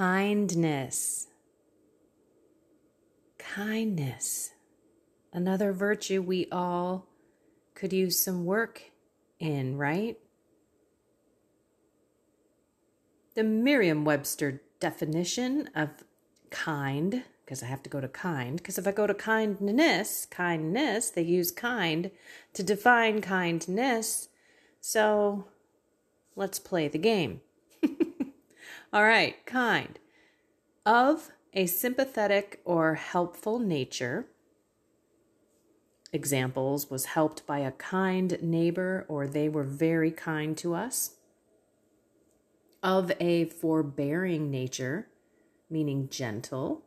kindness. Kindness. Another virtue we all could use some work in, right? The Merriam Webster definition of kind, because I have to go to kind, because if I go to kindness, kindness, they use kind to define kindness. So let's play the game. All right, kind. Of a sympathetic or helpful nature. Examples was helped by a kind neighbor or they were very kind to us. Of a forbearing nature, meaning gentle,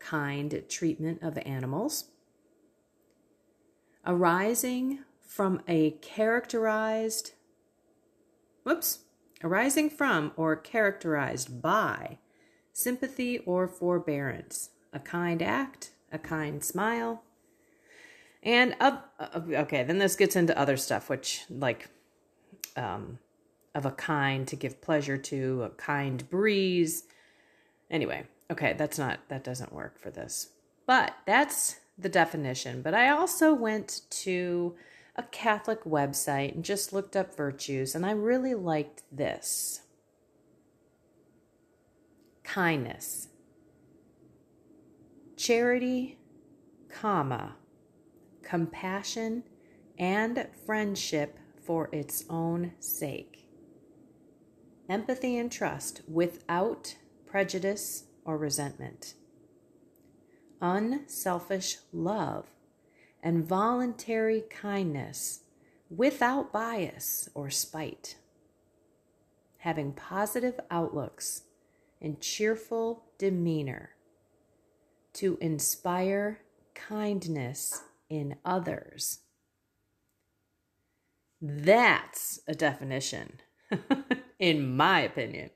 kind treatment of animals. Arising from a characterized, whoops, arising from or characterized by sympathy or forbearance, a kind act, a kind smile. And of, okay, then this gets into other stuff, which like um, of a kind to give pleasure to, a kind breeze. Anyway, okay, that's not that doesn't work for this. But that's the definition. But I also went to a Catholic website and just looked up virtues, and I really liked this. Kindness, charity, comma, compassion, and friendship for its own sake, empathy and trust without prejudice or resentment, unselfish love and voluntary kindness without bias or spite, having positive outlooks and cheerful demeanor to inspire kindness in others. That's a definition, in my opinion.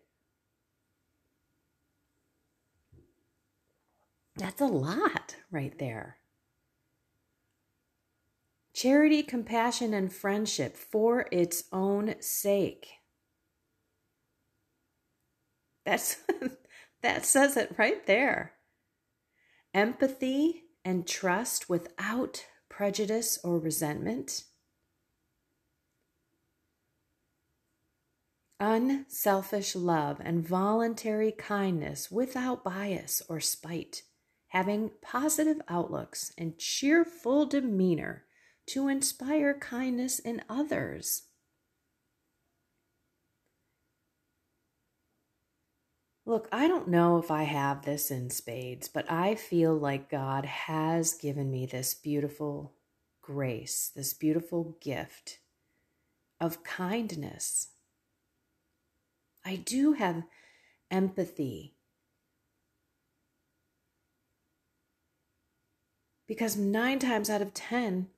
That's a lot right there. Charity, compassion, and friendship for its own sake. That's that says it right there. Empathy and trust without prejudice or resentment. Unselfish love and voluntary kindness without bias or spite. Having positive outlooks and cheerful demeanor to inspire kindness in others. Look, I don't know if I have this in spades, but I feel like God has given me this beautiful grace, this beautiful gift of kindness. I do have empathy. Because nine times out of 10,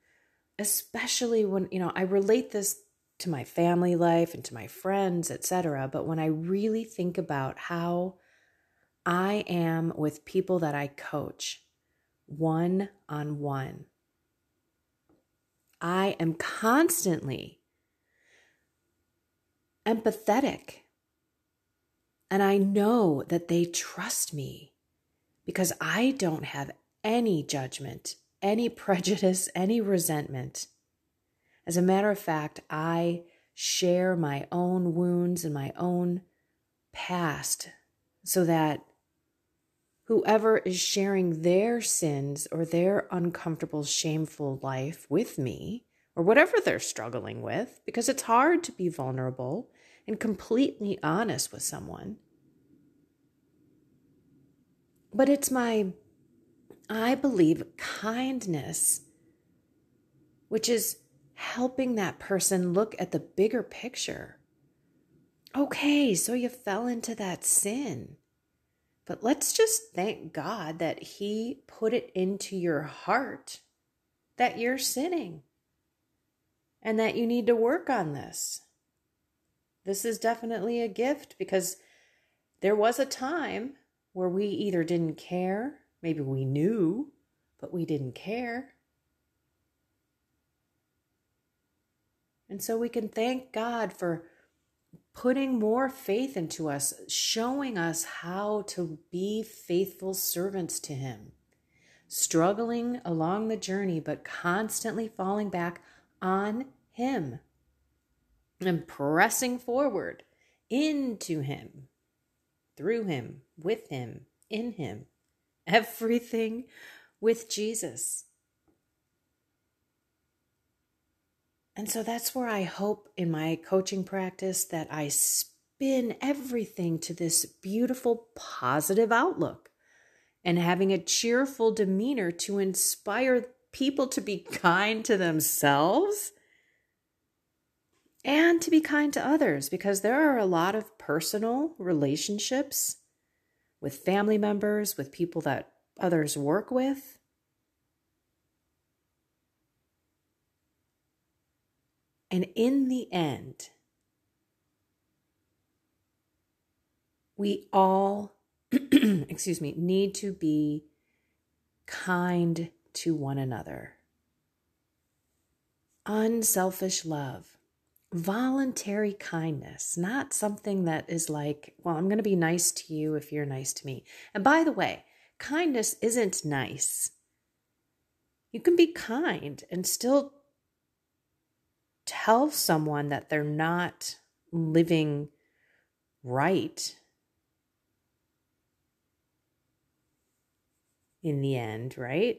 especially when, you know, I relate this to my family life and to my friends, etc. But when I really think about how I am with people that I coach one on one, I am constantly empathetic. And I know that they trust me because I don't have any judgment any prejudice, any resentment. As a matter of fact, I share my own wounds and my own past so that whoever is sharing their sins or their uncomfortable, shameful life with me, or whatever they're struggling with, because it's hard to be vulnerable and completely honest with someone. But it's my I believe kindness, which is helping that person look at the bigger picture. Okay, so you fell into that sin. But let's just thank God that He put it into your heart that you're sinning and that you need to work on this. This is definitely a gift because there was a time where we either didn't care Maybe we knew, but we didn't care. And so we can thank God for putting more faith into us, showing us how to be faithful servants to Him, struggling along the journey, but constantly falling back on Him and pressing forward into Him, through Him, with Him, in Him. Everything with Jesus. And so that's where I hope in my coaching practice that I spin everything to this beautiful positive outlook and having a cheerful demeanor to inspire people to be kind to themselves and to be kind to others because there are a lot of personal relationships with family members, with people that others work with And in the end, we all, excuse me, need to be kind to one another. Unselfish love, voluntary kindness, not something that is like, well, I'm going to be nice to you if you're nice to me. And by the way, kindness isn't nice. You can be kind and still tell someone that they're not living right in the end, right?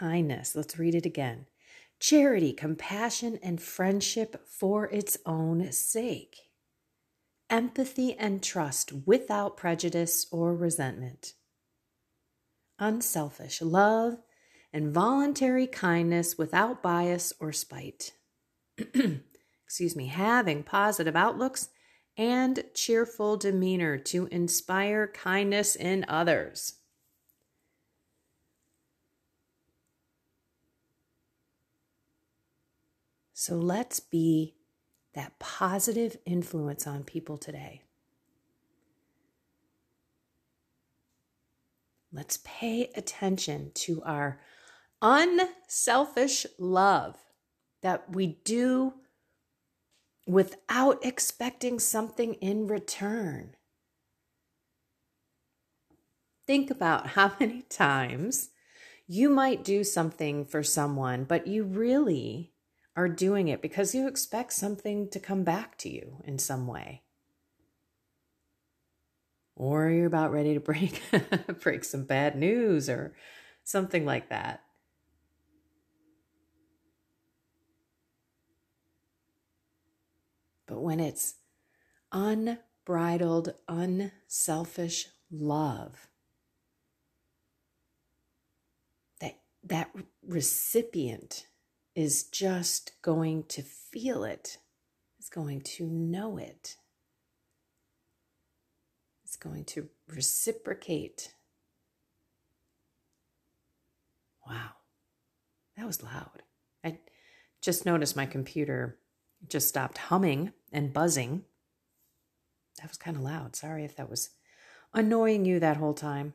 Kindness, let's read it again. Charity, compassion, and friendship for its own sake. Empathy and trust without prejudice or resentment unselfish love, and voluntary kindness without bias or spite. Excuse me, having positive outlooks and cheerful demeanor to inspire kindness in others. So let's be that positive influence on people today. Let's pay attention to our unselfish love that we do without expecting something in return. Think about how many times you might do something for someone, but you really are doing it because you expect something to come back to you in some way or you're about ready to break break some bad news or something like that. But when it's unbridled, unselfish love, that that recipient is just going to feel it, is going to know it is going to reciprocate. Wow, that was loud. I just noticed my computer just stopped humming and buzzing. That was kind of loud. Sorry if that was annoying you that whole time.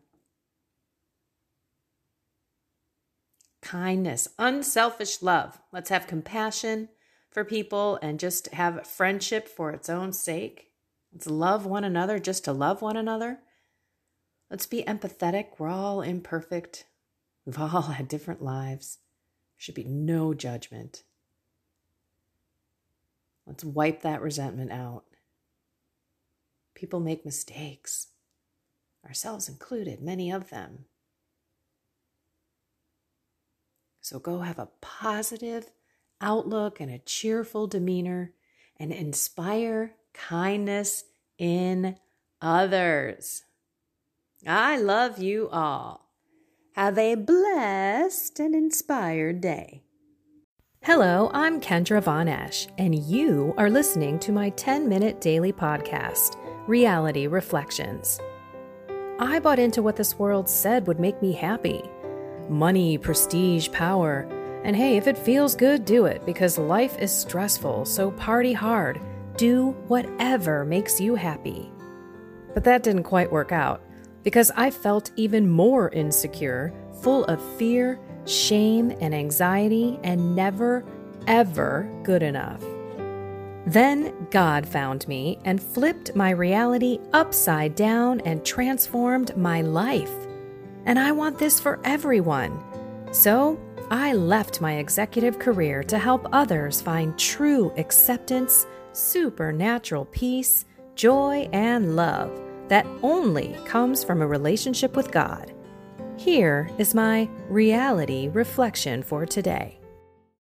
Kindness, unselfish love. Let's have compassion for people and just have friendship for its own sake. Let's love one another just to love one another. Let's be empathetic. We're all imperfect. We've all had different lives. There should be no judgment. Let's wipe that resentment out. People make mistakes, ourselves included, many of them. So go have a positive outlook and a cheerful demeanor and inspire kindness in others. I love you all. Have a blessed and inspired day. Hello, I'm Kendra Von Esh, and you are listening to my 10 minute daily podcast, Reality Reflections. I bought into what this world said would make me happy money, prestige, power. And hey, if it feels good, do it because life is stressful, so party hard do whatever makes you happy. But that didn't quite work out because I felt even more insecure, full of fear, shame and anxiety, and never, ever good enough. Then God found me and flipped my reality upside down and transformed my life. And I want this for everyone. So I left my executive career to help others find true acceptance, supernatural peace, joy, and love that only comes from a relationship with God. Here is my reality reflection for today.